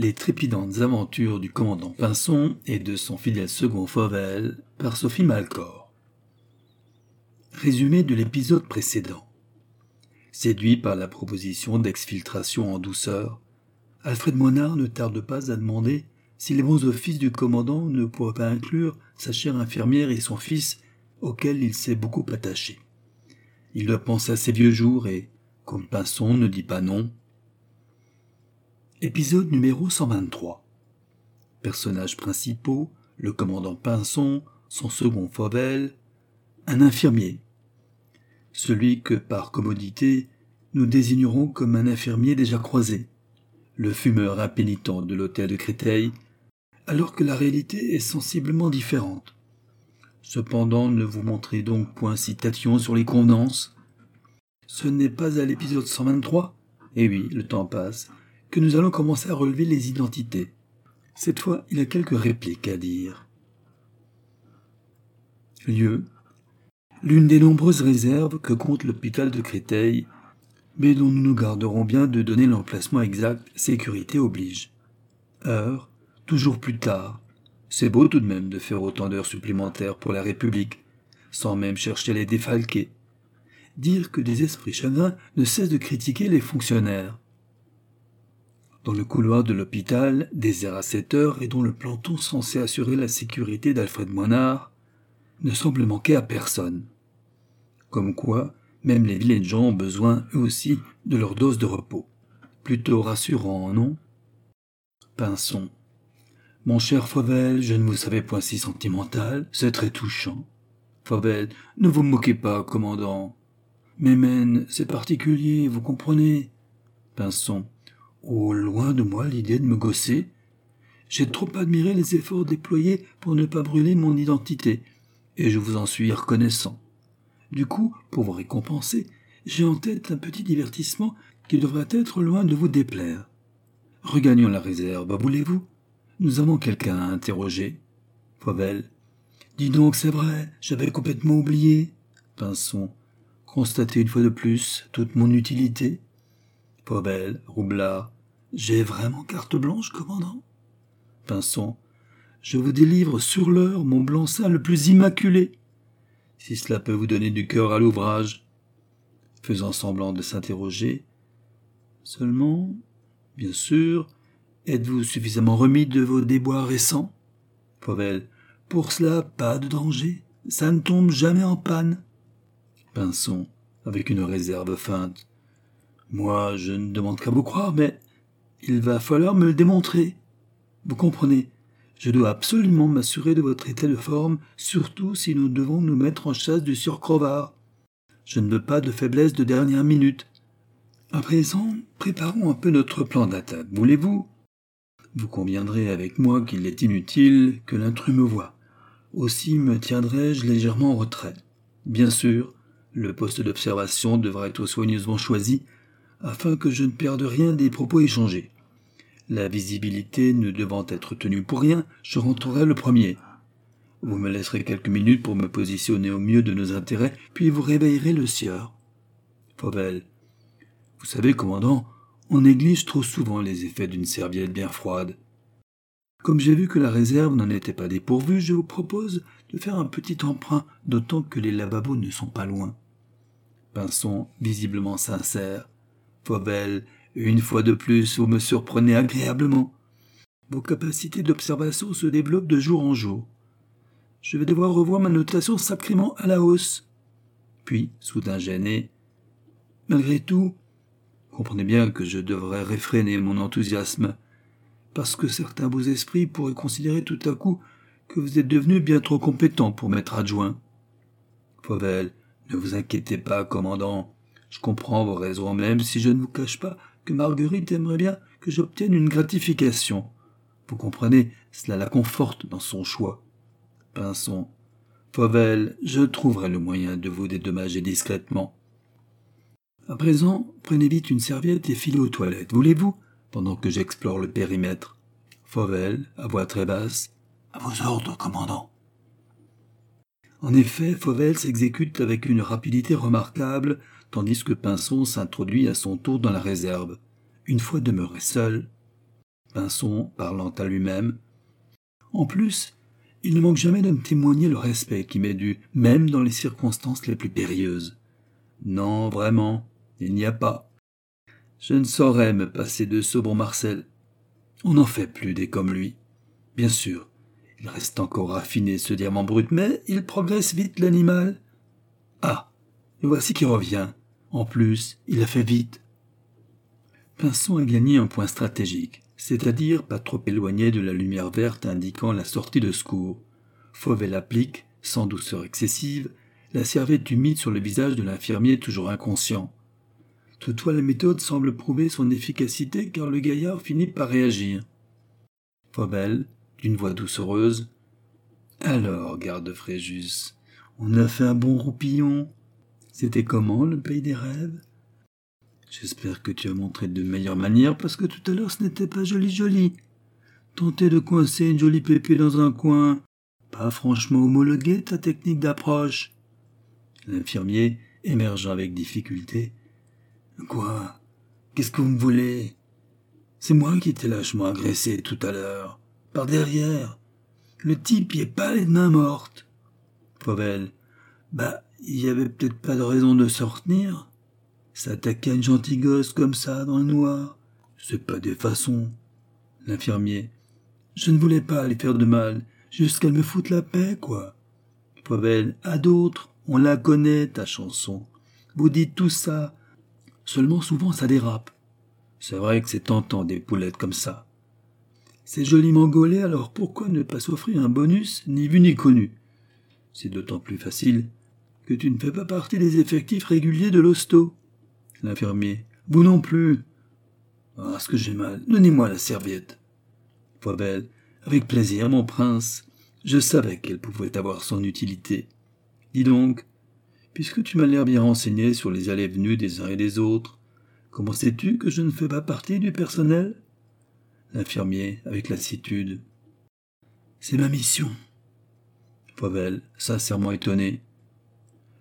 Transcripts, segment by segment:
Les trépidantes aventures du commandant Pinson et de son fidèle second Fauvel par Sophie Malcor. Résumé de l'épisode précédent. Séduit par la proposition d'exfiltration en douceur, Alfred Monard ne tarde pas à demander si les bons offices du commandant ne pourraient pas inclure sa chère infirmière et son fils, auquel il s'est beaucoup attaché. Il doit penser à ses vieux jours et, comme Pinson ne dit pas non. Épisode numéro 123. Personnages principaux, le commandant Pinson, son second Fauvel, un infirmier. Celui que, par commodité, nous désignerons comme un infirmier déjà croisé, le fumeur impénitent de l'hôtel de Créteil, alors que la réalité est sensiblement différente. Cependant, ne vous montrez donc point citation sur les convenances. Ce n'est pas à l'épisode 123, et eh oui, le temps passe, que nous allons commencer à relever les identités. Cette fois, il a quelques répliques à dire. Lieu. L'une des nombreuses réserves que compte l'hôpital de Créteil, mais dont nous nous garderons bien de donner l'emplacement exact, sécurité oblige. Heure toujours plus tard. C'est beau tout de même de faire autant d'heures supplémentaires pour la République, sans même chercher à les défalquer. Dire que des esprits chagrins ne cessent de critiquer les fonctionnaires. Dans le couloir de l'hôpital, désert à cette heure et dont le planton censé assurer la sécurité d'Alfred Moinard ne semble manquer à personne. Comme quoi, même les vilains gens ont besoin, eux aussi, de leur dose de repos. Plutôt rassurant, non? Pinson. Mon cher Fauvel, je ne vous savais point si sentimental, c'est très touchant. Fauvel, ne vous moquez pas, commandant. Men, c'est particulier, vous comprenez? Pinson, oh, loin de moi l'idée de me gosser. J'ai trop admiré les efforts déployés pour ne pas brûler mon identité, et je vous en suis reconnaissant. Du coup, pour vous récompenser, j'ai en tête un petit divertissement qui devrait être loin de vous déplaire. Regagnons la réserve, voulez-vous? Nous avons quelqu'un à interroger. Fauvel. Dis donc, c'est vrai, j'avais complètement oublié. Pinson. Constatez une fois de plus toute mon utilité. Fauvel, Roublard. J'ai vraiment carte blanche, commandant? Pinson. Je vous délivre sur l'heure mon blanc-seing le plus immaculé. Si cela peut vous donner du cœur à l'ouvrage. Faisant semblant de s'interroger. Seulement, bien sûr, Êtes-vous suffisamment remis de vos déboires récents? Fauvel. Pour cela, pas de danger. Ça ne tombe jamais en panne. Pinson, avec une réserve feinte. Moi, je ne demande qu'à vous croire, mais il va falloir me le démontrer. Vous comprenez, je dois absolument m'assurer de votre état de forme, surtout si nous devons nous mettre en chasse du surcrovard. Je ne veux pas de faiblesse de dernière minute. À présent, préparons un peu notre plan d'attaque, voulez-vous? Vous conviendrez avec moi qu'il est inutile que l'intrus me voie. Aussi me tiendrai-je légèrement en retrait. Bien sûr, le poste d'observation devra être soigneusement choisi afin que je ne perde rien des propos échangés. La visibilité ne devant être tenue pour rien, je rentrerai le premier. Vous me laisserez quelques minutes pour me positionner au mieux de nos intérêts, puis vous réveillerez le sieur. Fauvel. Vous savez, commandant, on néglige trop souvent les effets d'une serviette bien froide. Comme j'ai vu que la réserve n'en était pas dépourvue, je vous propose de faire un petit emprunt, d'autant que les lavabos ne sont pas loin. Pinson, visiblement sincère. Fauvel, une fois de plus, vous me surprenez agréablement. Vos capacités d'observation se développent de jour en jour. Je vais devoir revoir ma notation sacrément à la hausse. Puis, soudain gêné, malgré tout, Comprenez bien que je devrais réfréner mon enthousiasme, parce que certains beaux esprits pourraient considérer tout à coup que vous êtes devenu bien trop compétent pour m'être adjoint. Fauvel, ne vous inquiétez pas, commandant. Je comprends vos raisons, même si je ne vous cache pas que Marguerite aimerait bien que j'obtienne une gratification. Vous comprenez, cela la conforte dans son choix. Pinson. Fauvel, je trouverai le moyen de vous dédommager discrètement. À présent, prenez vite une serviette et filez aux toilettes, voulez-vous, pendant que j'explore le périmètre. Fauvel, à voix très basse. À vos ordres, commandant. En effet, Fauvel s'exécute avec une rapidité remarquable, tandis que Pinson s'introduit à son tour dans la réserve. Une fois demeuré seul. Pinson parlant à lui-même. En plus, il ne manque jamais de me témoigner le respect qui m'est dû, même dans les circonstances les plus périlleuses. Non, vraiment, il n'y a pas. Je ne saurais me passer de ce bon Marcel. On n'en fait plus des comme lui. Bien sûr, il reste encore raffiné ce diamant brut, mais il progresse vite, l'animal. Ah, et voici qui revient. En plus, il a fait vite. Pinson a gagné un point stratégique, c'est-à-dire pas trop éloigné de la lumière verte indiquant la sortie de secours. Fauvel applique, sans douceur excessive, la serviette humide sur le visage de l'infirmier toujours inconscient. Toutefois, la méthode semble prouver son efficacité car le gaillard finit par réagir. Fauvel, d'une voix doucereuse. Alors, garde Fréjus, on a fait un bon roupillon. C'était comment le pays des rêves? J'espère que tu as montré de meilleures manières parce que tout à l'heure ce n'était pas joli joli. Tenter de coincer une jolie pépée dans un coin, pas franchement homologué ta technique d'approche. L'infirmier, émergeant avec difficulté. Quoi? Qu'est-ce que vous me voulez? C'est moi qui t'ai lâchement agressé tout à l'heure, par derrière. Le type y est pas les mains mortes. Pauvelle. Bah, il y avait peut-être pas de raison de sortir. S'attaquer à une gentille gosse comme ça, dans le noir, c'est pas des façons. L'infirmier. Je ne voulais pas aller faire de mal, juste qu'elle me foute la paix, quoi. Pauvelle. À d'autres, on la connaît, ta chanson. Vous dites tout ça. Seulement souvent ça dérape. C'est vrai que c'est tentant des poulettes comme ça. C'est joliment gaulé, alors pourquoi ne pas s'offrir un bonus, ni vu ni connu? C'est d'autant plus facile que tu ne fais pas partie des effectifs réguliers de l'hosto. L'infirmier. Vous non plus. Ah, ce que j'ai mal. Donnez-moi la serviette. belle. Avec plaisir, mon prince. Je savais qu'elle pouvait avoir son utilité. Dis donc, puisque tu m'as l'air bien renseigné sur les allées venues des uns et des autres, comment sais-tu que je ne fais pas partie du personnel? L'infirmier, avec lassitude. C'est ma mission. Poivel, sincèrement étonné.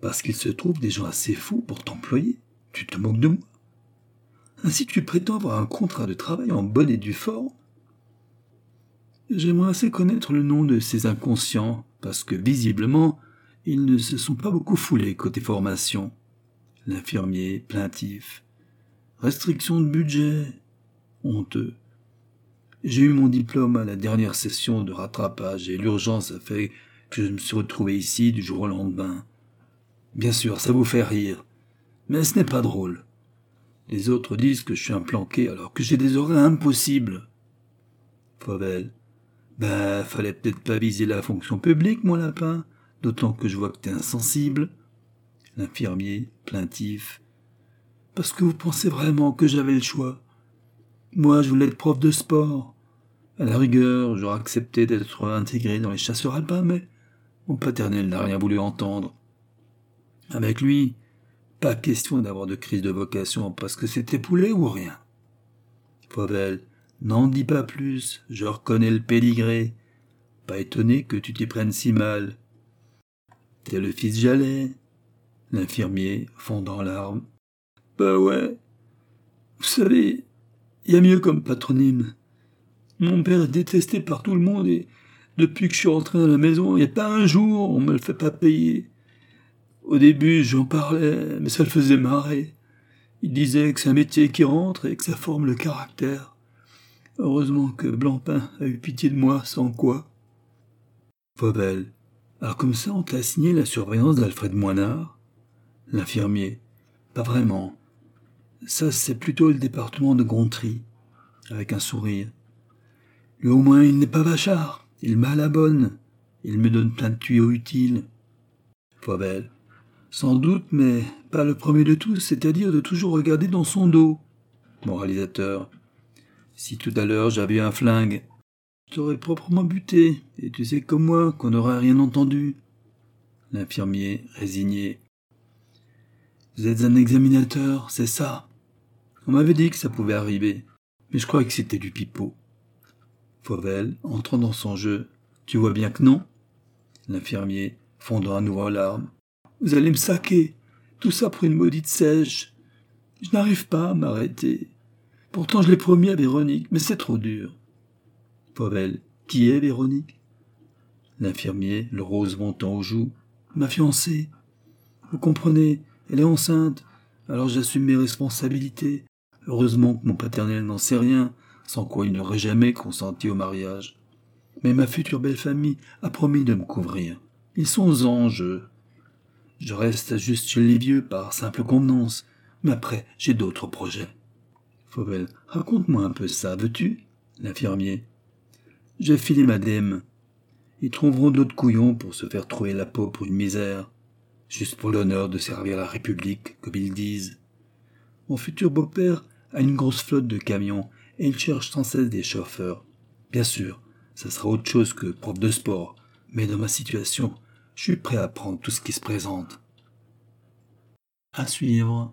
Parce qu'il se trouve des gens assez fous pour t'employer. Tu te moques de moi Ainsi tu prétends avoir un contrat de travail en bonne et due forme J'aimerais assez connaître le nom de ces inconscients, parce que visiblement, ils ne se sont pas beaucoup foulés côté formation. L'infirmier, plaintif. Restriction de budget. Honteux. J'ai eu mon diplôme à la dernière session de rattrapage et l'urgence a fait que je me suis retrouvé ici du jour au lendemain. Bien sûr, ça vous fait rire. Mais ce n'est pas drôle. Les autres disent que je suis un planqué alors que j'ai des horaires impossibles. Fauvel. Ben, fallait peut-être pas viser la fonction publique, mon lapin, d'autant que je vois que t'es insensible. L'infirmier, plaintif. Parce que vous pensez vraiment que j'avais le choix. Moi, je voulais être prof de sport. À la rigueur, j'aurais accepté d'être intégré dans les chasseurs alpins, mais mon paternel n'a rien voulu entendre. Avec lui, pas question d'avoir de crise de vocation parce que c'était poulet ou rien. Fauvel, n'en dis pas plus, je reconnais le pédigré. Pas étonné que tu t'y prennes si mal. T'es le fils Jalais. L'infirmier, fondant larmes. Bah ouais. Vous savez, y a mieux comme patronyme. Mon père est détesté par tout le monde et depuis que je suis rentré dans la maison, n'y a pas un jour on me le fait pas payer. Au début, j'en parlais, mais ça le faisait marrer. Il disait que c'est un métier qui rentre et que ça forme le caractère. Heureusement que Blancpain a eu pitié de moi, sans quoi. Fauvel. Alors comme ça, on t'a assigné la surveillance d'Alfred Moinard? L'infirmier. Pas vraiment. Ça, c'est plutôt le département de Gontry. Avec un sourire. Lui, au moins, il n'est pas vachard. Il m'a la bonne. Il me donne plein de tuyaux utiles. Fauvel. Sans doute, mais pas le premier de tous, c'est-à-dire de toujours regarder dans son dos. Moralisateur. Si tout à l'heure j'avais un flingue, t'aurais proprement buté, et tu sais comme moi qu'on n'aurait rien entendu. L'infirmier, résigné. Vous êtes un examinateur, c'est ça? On m'avait dit que ça pouvait arriver, mais je crois que c'était du pipeau. Fauvel, entrant dans son jeu. Tu vois bien que non? L'infirmier, fondant à nouveau en larmes. Vous allez me saquer. Tout ça pour une maudite sèche. Je n'arrive pas à m'arrêter. Pourtant, je l'ai promis à Véronique, mais c'est trop dur. Pavel, qui est Véronique? L'infirmier, le rose montant aux joues. Ma fiancée. Vous comprenez, elle est enceinte, alors j'assume mes responsabilités. Heureusement que mon paternel n'en sait rien, sans quoi il n'aurait jamais consenti au mariage. Mais ma future belle famille a promis de me couvrir. Ils sont anges. Je reste juste chez les vieux par simple convenance, mais après j'ai d'autres projets. Fauvel, raconte-moi un peu ça, veux-tu? L'infirmier. J'ai filé madame. Ils trouveront d'autres couillons pour se faire trouver la peau pour une misère, juste pour l'honneur de servir la République, comme ils disent. Mon futur beau-père a une grosse flotte de camions et il cherche sans cesse des chauffeurs. Bien sûr, ça sera autre chose que prof de sport, mais dans ma situation, je suis prêt à prendre tout ce qui se présente. À suivre.